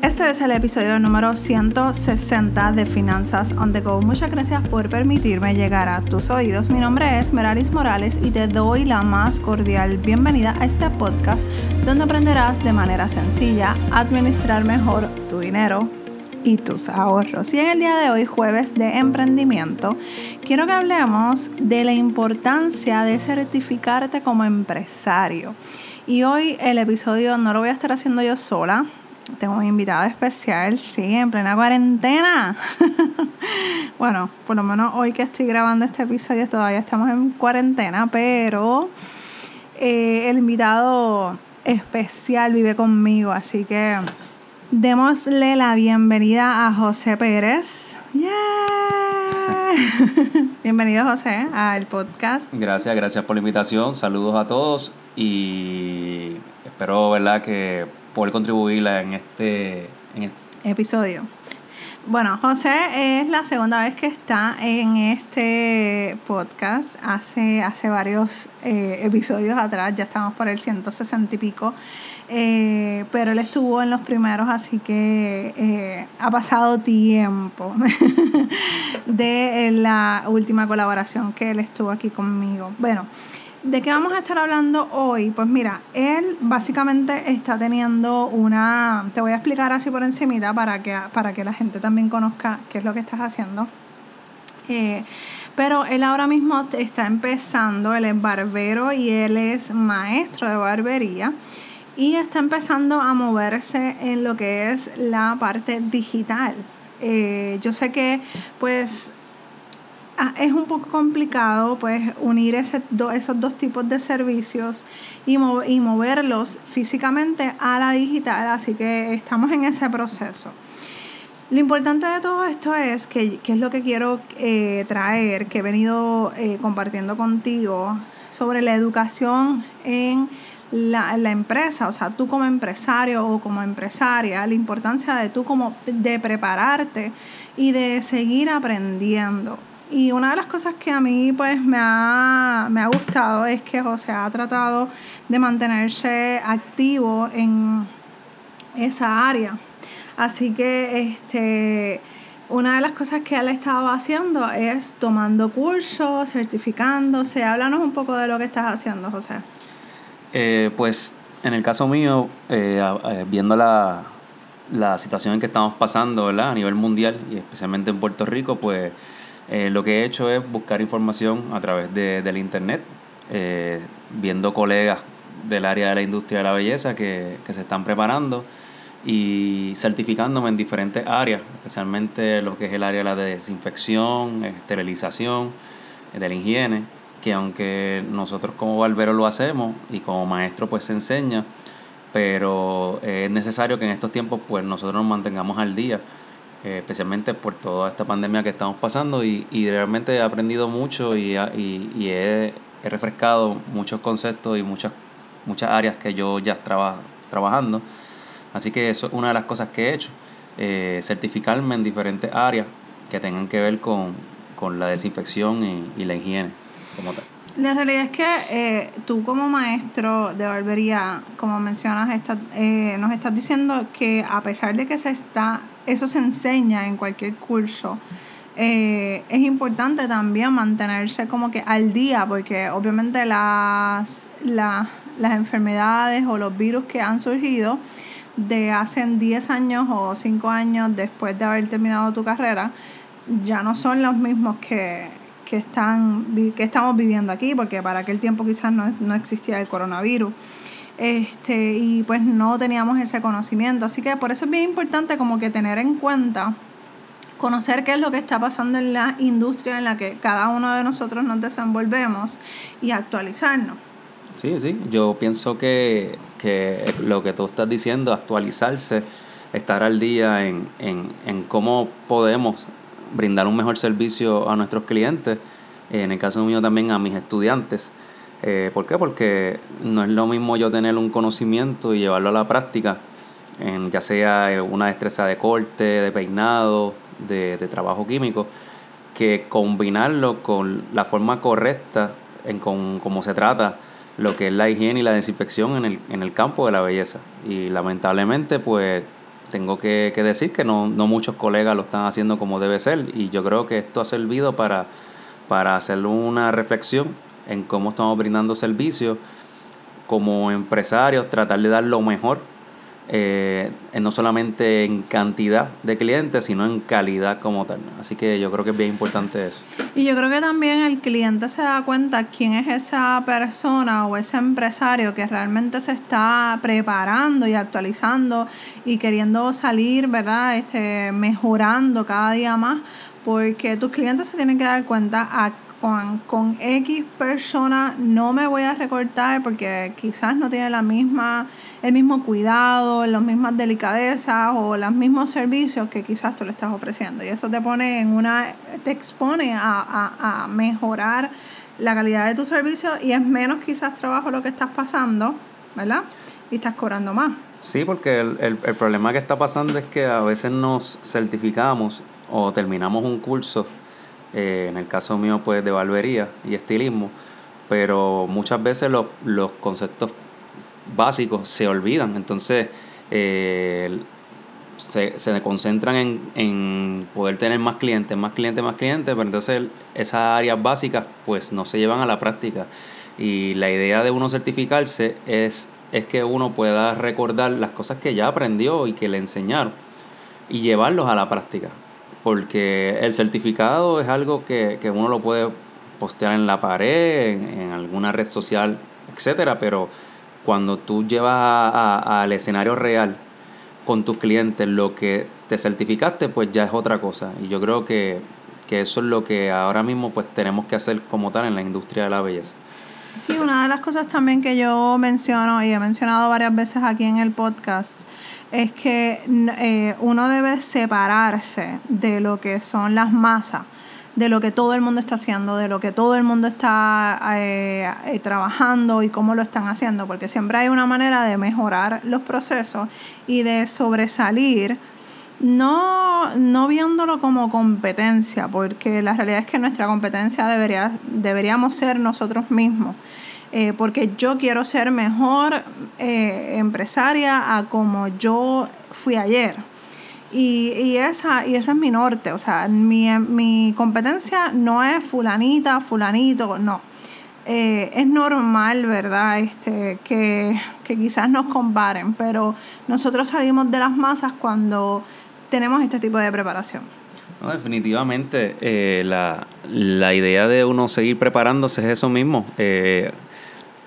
Este es el episodio número 160 de Finanzas on the Go. Muchas gracias por permitirme llegar a tus oídos. Mi nombre es Meralis Morales y te doy la más cordial bienvenida a este podcast donde aprenderás de manera sencilla administrar mejor tu dinero y tus ahorros. Y en el día de hoy, jueves de emprendimiento, quiero que hablemos de la importancia de certificarte como empresario. Y hoy el episodio no lo voy a estar haciendo yo sola, tengo un invitado especial, sí, en plena cuarentena. bueno, por lo menos hoy que estoy grabando este episodio todavía estamos en cuarentena, pero eh, el invitado especial vive conmigo, así que démosle la bienvenida a José Pérez. Yeah. Bienvenido José al podcast. Gracias, gracias por la invitación. Saludos a todos y espero, ¿verdad?, que poder contribuirla en este, en este episodio. Bueno, José es la segunda vez que está en este podcast. Hace, hace varios eh, episodios atrás, ya estamos por el 160 y pico, eh, pero él estuvo en los primeros, así que eh, ha pasado tiempo de la última colaboración que él estuvo aquí conmigo. Bueno, ¿De qué vamos a estar hablando hoy? Pues mira, él básicamente está teniendo una... Te voy a explicar así por encimita para que, para que la gente también conozca qué es lo que estás haciendo. Eh, pero él ahora mismo está empezando, él es barbero y él es maestro de barbería y está empezando a moverse en lo que es la parte digital. Eh, yo sé que pues es un poco complicado pues unir ese, esos dos tipos de servicios y, y moverlos físicamente a la digital, así que estamos en ese proceso. Lo importante de todo esto es que, es lo que quiero eh, traer, que he venido eh, compartiendo contigo sobre la educación en la, la, empresa, o sea, tú como empresario o como empresaria, la importancia de tú como de prepararte y de seguir aprendiendo. Y una de las cosas que a mí pues me ha, me ha gustado es que José ha tratado de mantenerse activo en esa área. Así que este una de las cosas que él estado haciendo es tomando cursos, certificándose. Háblanos un poco de lo que estás haciendo, José. Eh, pues en el caso mío, eh, eh, viendo la, la situación en que estamos pasando ¿verdad? a nivel mundial y especialmente en Puerto Rico, pues eh, lo que he hecho es buscar información a través de, del internet, eh, viendo colegas del área de la industria de la belleza que, que, se están preparando y certificándome en diferentes áreas, especialmente lo que es el área de la desinfección, esterilización, de la higiene, que aunque nosotros como barberos lo hacemos y como maestro pues se enseña, pero es necesario que en estos tiempos pues nosotros nos mantengamos al día eh, especialmente por toda esta pandemia que estamos pasando y, y realmente he aprendido mucho y, y, y he, he, refrescado muchos conceptos y muchas, muchas áreas que yo ya estaba trabajando. Así que eso es una de las cosas que he hecho, eh, certificarme en diferentes áreas que tengan que ver con, con la desinfección y, la higiene como tal. La realidad es que eh, tú como maestro de barbería, como mencionas, eh, nos estás diciendo que a pesar de que se está, eso se enseña en cualquier curso, eh, es importante también mantenerse como que al día, porque obviamente las, las enfermedades o los virus que han surgido de hace 10 años o 5 años después de haber terminado tu carrera, ya no son los mismos que, que, están, que estamos viviendo aquí, porque para aquel tiempo quizás no, no existía el coronavirus. Este, y pues no teníamos ese conocimiento. Así que por eso es bien importante como que tener en cuenta, conocer qué es lo que está pasando en la industria en la que cada uno de nosotros nos desenvolvemos y actualizarnos. Sí, sí, yo pienso que, que lo que tú estás diciendo, actualizarse, estar al día en, en, en cómo podemos brindar un mejor servicio a nuestros clientes, en el caso mío también a mis estudiantes. Eh, ¿Por qué? Porque no es lo mismo yo tener un conocimiento y llevarlo a la práctica, en, ya sea una destreza de corte, de peinado, de, trabajo químico, que combinarlo con la forma correcta en con cómo se trata lo que es la higiene y la desinfección en el, en el campo de la belleza. Y lamentablemente, pues tengo que, que decir que no, no muchos colegas lo están haciendo como debe ser y yo creo que esto ha servido para, para hacer una reflexión en cómo estamos brindando servicios como empresarios, tratar de dar lo mejor eh, no solamente en cantidad de clientes, sino en calidad como tal. Así que yo creo que es bien importante eso. Y yo creo que también el cliente se da cuenta quién es esa persona o ese empresario que realmente se está preparando y actualizando y queriendo salir, ¿verdad? Este, mejorando cada día más, porque tus clientes se tienen que dar cuenta a con, con X persona no me voy a recortar porque quizás no tiene la misma, el mismo cuidado, las mismas delicadezas o los mismos servicios que quizás tú le estás ofreciendo. Y eso te pone en una, te expone a, a, a mejorar la calidad de tu servicio y es menos quizás trabajo lo que estás pasando, ¿verdad? Y estás cobrando más. Sí, porque el, el, el problema que está pasando es que a veces nos certificamos o terminamos un curso eh, en el caso mío pues de barbería y estilismo, pero muchas veces los, los conceptos básicos se olvidan, entonces eh, se, se, concentran en, en, poder tener más clientes, más clientes, más clientes, pero entonces esas áreas básicas pues no se llevan a la práctica. Y la idea de uno certificarse es, es que uno pueda recordar las cosas que ya aprendió y que le enseñaron y llevarlos a la práctica porque el certificado es algo que, uno lo puede postear en la pared, en, alguna red social, etcétera, pero cuando tú llevas al escenario real con tus clientes lo que te certificaste, pues ya es otra cosa. Y yo creo que, que eso es lo que ahora mismo pues tenemos que hacer como tal en la industria de la belleza. Sí, una de las cosas también que yo menciono y he mencionado varias veces aquí en el podcast es que eh, uno debe separarse de lo que son las masas, de lo que todo el mundo está haciendo, de lo que todo el mundo está eh, eh, trabajando y cómo lo están haciendo, porque siempre hay una manera de mejorar los procesos y de sobresalir. No, no viéndolo como competencia, porque la realidad es que nuestra competencia debería, deberíamos ser nosotros mismos. Eh, porque yo quiero ser mejor eh, empresaria a como yo fui ayer. Y, y, esa, y esa es mi norte, o sea, mi, mi competencia no es fulanita, fulanito, no. Eh, es normal, ¿verdad? Este, que, que quizás nos comparen, pero nosotros salimos de las masas cuando tenemos este tipo de preparación. No, definitivamente, eh, la, la, idea de uno seguir preparándose es eso mismo. Eh,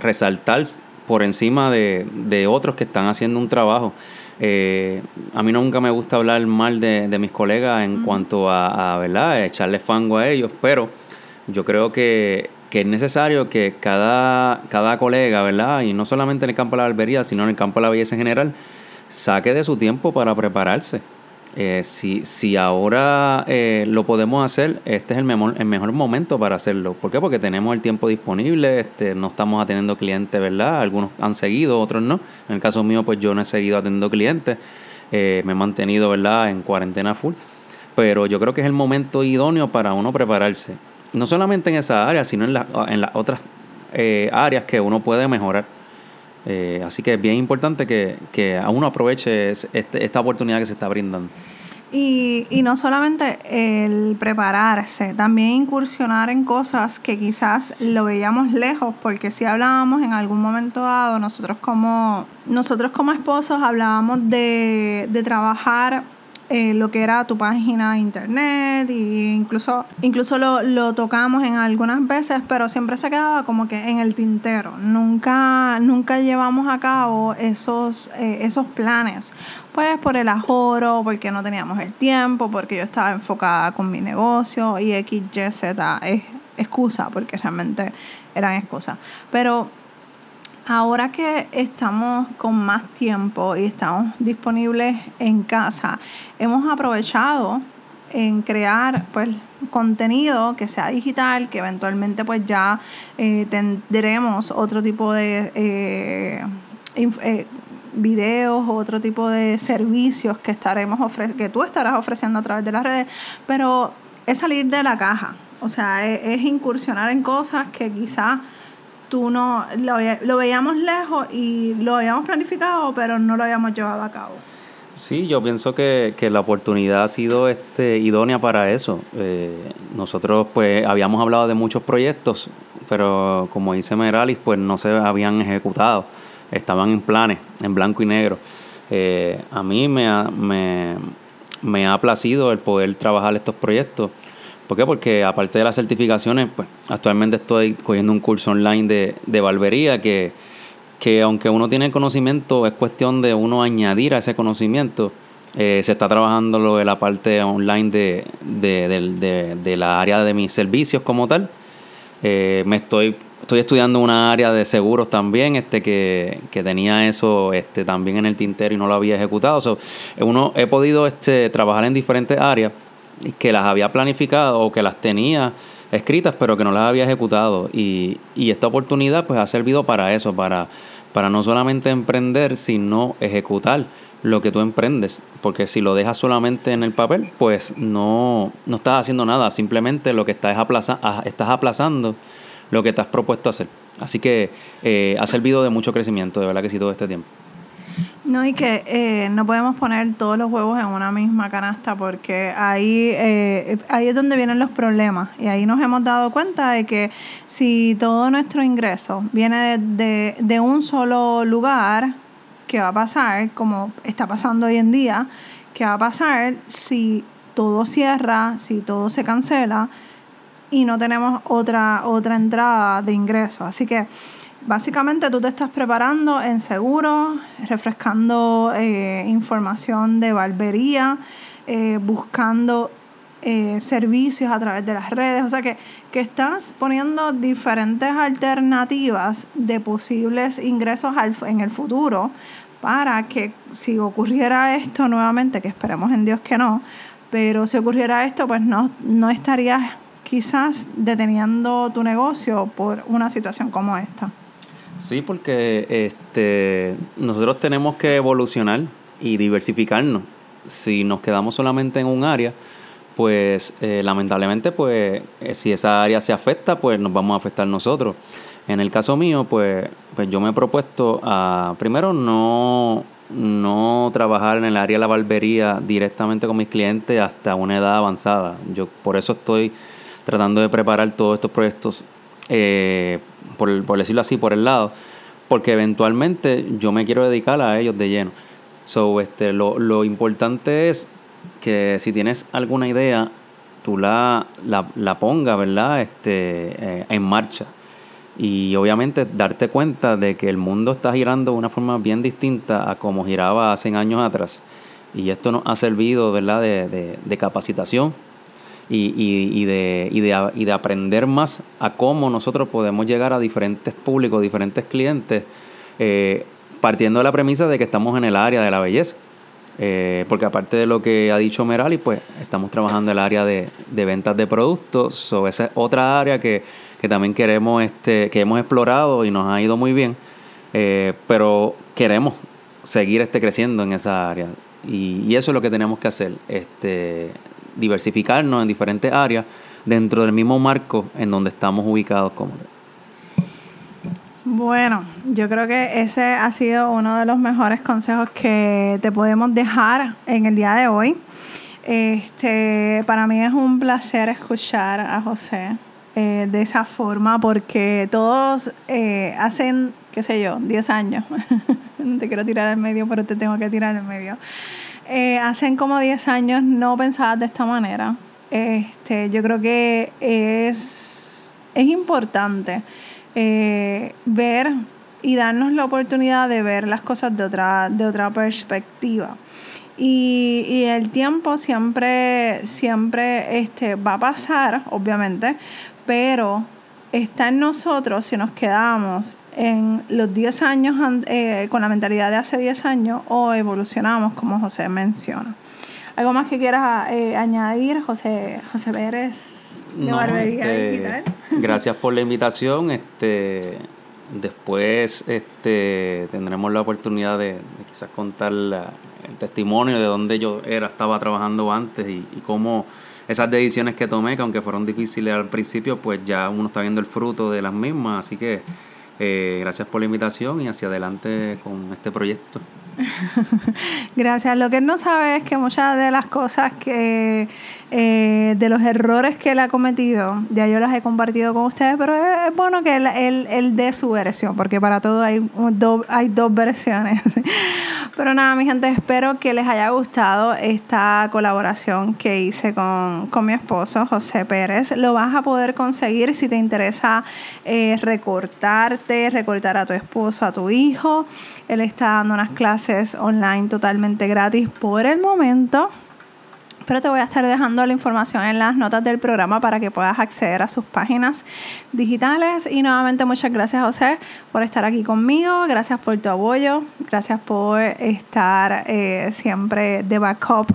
resaltar por encima de, de otros que están haciendo un trabajo. Eh, a mí nunca me gusta hablar mal de, de mis colegas en cuanto a, a, ¿verdad? echarle fango a ellos, pero yo creo que, que, es necesario que cada, cada colega, ¿verdad? y no solamente en el campo de la barbería, sino en el campo de la belleza en general, saque de su tiempo para prepararse. Eh, si, si ahora eh, lo podemos hacer, este es el mejor, el mejor momento para hacerlo. ¿Por qué? Porque tenemos el tiempo disponible, este, no estamos atendiendo clientes, ¿verdad? Algunos han seguido, otros no. En el caso mío, pues yo no he seguido atendiendo clientes, eh, me he mantenido, ¿verdad?, en cuarentena full. Pero yo creo que es el momento idóneo para uno prepararse. No solamente en esa área, sino en, en las otras eh, áreas que uno puede mejorar. Eh, así que es bien importante que, que a uno aproveche este, esta oportunidad que se está brindando. Y, y no solamente el prepararse, también incursionar en cosas que quizás lo veíamos lejos, porque si hablábamos en algún momento dado, nosotros como, nosotros como esposos hablábamos de, de trabajar eh, lo que era tu página de internet e incluso, incluso lo, lo, tocamos en algunas veces, pero siempre se quedaba como que en el tintero. Nunca, nunca llevamos a cabo esos, eh, esos planes. Pues por el ajoro, porque no teníamos el tiempo, porque yo estaba enfocada con mi negocio y X, Y, Z es excusa, porque realmente eran excusas. Pero Ahora que estamos con más tiempo y estamos disponibles en casa, hemos aprovechado en crear pues contenido que sea digital, que eventualmente pues ya eh, tendremos otro tipo de eh, eh, videos, otro tipo de servicios que estaremos que tú estarás ofreciendo a través de las redes, pero es salir de la caja, o sea, es, es incursionar en cosas que quizás tú no, lo, lo veíamos lejos y lo habíamos planificado, pero no lo habíamos llevado a cabo. Sí, yo pienso que, que la oportunidad ha sido este, idónea para eso. Eh, nosotros pues habíamos hablado de muchos proyectos, pero como dice Meralis, pues no se habían ejecutado, estaban en planes, en blanco y negro. Eh, a mí me ha, me, me ha placido el poder trabajar estos proyectos. ¿Por qué? Porque aparte de las certificaciones, pues actualmente estoy cogiendo un curso online de, de barbería que que aunque uno tiene conocimiento, es cuestión de uno añadir a ese conocimiento. Eh, se está trabajando lo de la parte online de, de, de, la área de mis servicios como tal. Eh, me estoy, estoy estudiando una área de seguros también, este, que, tenía eso este, también en el tintero y no lo había ejecutado. So, uno, he podido este, trabajar en diferentes áreas que las había planificado o que las tenía escritas pero que no las había ejecutado y, y esta oportunidad pues ha servido para eso, para para no solamente emprender, sino ejecutar lo que tú emprendes. Porque si lo dejas solamente en el papel, pues no, no estás haciendo nada, simplemente lo que estás, aplaza, estás aplazando lo que te has propuesto hacer. Así que eh, ha servido de mucho crecimiento, de verdad que sí, todo este tiempo. No, y que eh, no podemos poner todos los huevos en una misma canasta porque ahí, eh, ahí es donde vienen los problemas. Y ahí nos hemos dado cuenta de que si todo nuestro ingreso viene de, de un solo lugar, ¿qué va a pasar? Como está pasando hoy en día, ¿qué va a pasar si todo cierra, si todo se cancela y no tenemos otra, otra entrada de ingreso? Así que Básicamente tú te estás preparando en seguro, refrescando eh, información de barbería, eh, buscando eh, servicios a través de las redes, o sea que, que estás poniendo diferentes alternativas de posibles ingresos en el futuro para que si ocurriera esto nuevamente, que esperemos en Dios que no, pero si ocurriera esto, pues no, no estarías quizás deteniendo tu negocio por una situación como esta. Sí, porque este, nosotros tenemos que evolucionar y diversificarnos. Si nos quedamos solamente en un área, pues eh, lamentablemente, pues eh, si esa área se afecta, pues nos vamos a afectar nosotros. En el caso mío, pues, pues yo me he propuesto a, primero, no, no trabajar en el área de la barbería directamente con mis clientes hasta una edad avanzada. Yo por eso estoy tratando de preparar todos estos proyectos eh, por, por, decirlo así, por el lado, porque eventualmente yo me quiero dedicar a ellos de lleno. So, este, lo, lo importante es que si tienes alguna idea, tú la, la, la pongas, ¿verdad? Este, eh, en marcha. Y obviamente darte cuenta de que el mundo está girando de una forma bien distinta a como giraba hace años atrás. Y esto nos ha servido, ¿verdad?, de, de, de capacitación y, y, y, de, y, de, y de aprender más a cómo nosotros podemos llegar a diferentes públicos, diferentes clientes, eh, partiendo de la premisa de que estamos en el área de la belleza. Eh, porque aparte de lo que ha dicho Merali, pues estamos trabajando en el área de, de ventas de productos. So, esa es otra área que, que, también queremos, este, que hemos explorado y nos ha ido muy bien. Eh, pero queremos seguir este creciendo en esa área. Y, y, eso es lo que tenemos que hacer. Este, diversificarnos en diferentes áreas dentro del mismo marco en donde estamos ubicados como bueno, yo creo que ese ha sido uno de los mejores consejos que te podemos dejar en el día de hoy. Este, para mí es un placer escuchar a José eh, de esa forma porque todos eh, hacen, qué sé yo, 10 años. te quiero tirar al medio, pero te tengo que tirar al medio. Eh, hacen como 10 años no pensabas de esta manera. Este, yo creo que es, es importante eh, ver y darnos la oportunidad de ver las cosas de otra, de otra perspectiva. Y, y, el tiempo siempre, siempre este, va a pasar, obviamente, pero está en nosotros si nos quedamos en los 10 años eh, con la mentalidad de hace 10 años o evolucionamos como José menciona. ¿Algo más que quieras eh, añadir, José, José Pérez de Barbería este, Digital? Gracias por la invitación. Este, después este, tendremos la oportunidad de, quizás contar el testimonio de dónde yo era, estaba trabajando antes y, y cómo esas decisiones que tomé, que aunque fueron difíciles al principio, pues ya uno está viendo el fruto de las mismas. Así que eh, gracias por la invitación y hacia adelante con este proyecto. Gracias. Lo que él no sabe es que muchas de las cosas que, eh, de los errores que él ha cometido, ya yo las he compartido con ustedes, pero es, bueno que él, él, dé su versión, porque para todo hay, hay dos versiones. pero nada, mi gente, espero que les haya gustado esta colaboración que hice con, con mi esposo, José Pérez. Lo vas a poder conseguir si te interesa eh, recortarte, recortar a tu esposo, a tu hijo. Él está dando unas clases online totalmente gratis por el momento. Pero te voy a estar dejando la información en las notas del programa para que puedas acceder a sus páginas digitales. Y nuevamente muchas gracias José por estar aquí conmigo. Gracias por tu apoyo. Gracias por estar eh, siempre de backup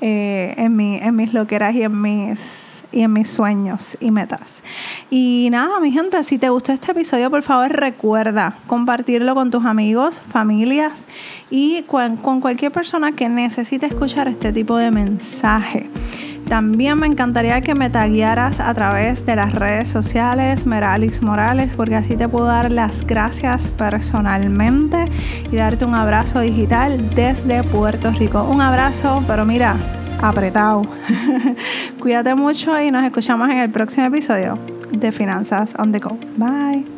eh, en, mi, en mis loqueras y en mis y en mis sueños y metas. Y nada, mi gente, si te gustó este episodio, por favor recuerda compartirlo con tus amigos, familias y con, cualquier persona que necesite escuchar este tipo de mensaje. También me encantaría que me taguearas a través de las redes sociales Meralis Morales, porque así te puedo dar las gracias personalmente y darte un abrazo digital desde Puerto Rico. Un abrazo, pero mira, apretado. Cuídate mucho y nos escuchamos en el próximo episodio de Finanzas on the Go. Bye.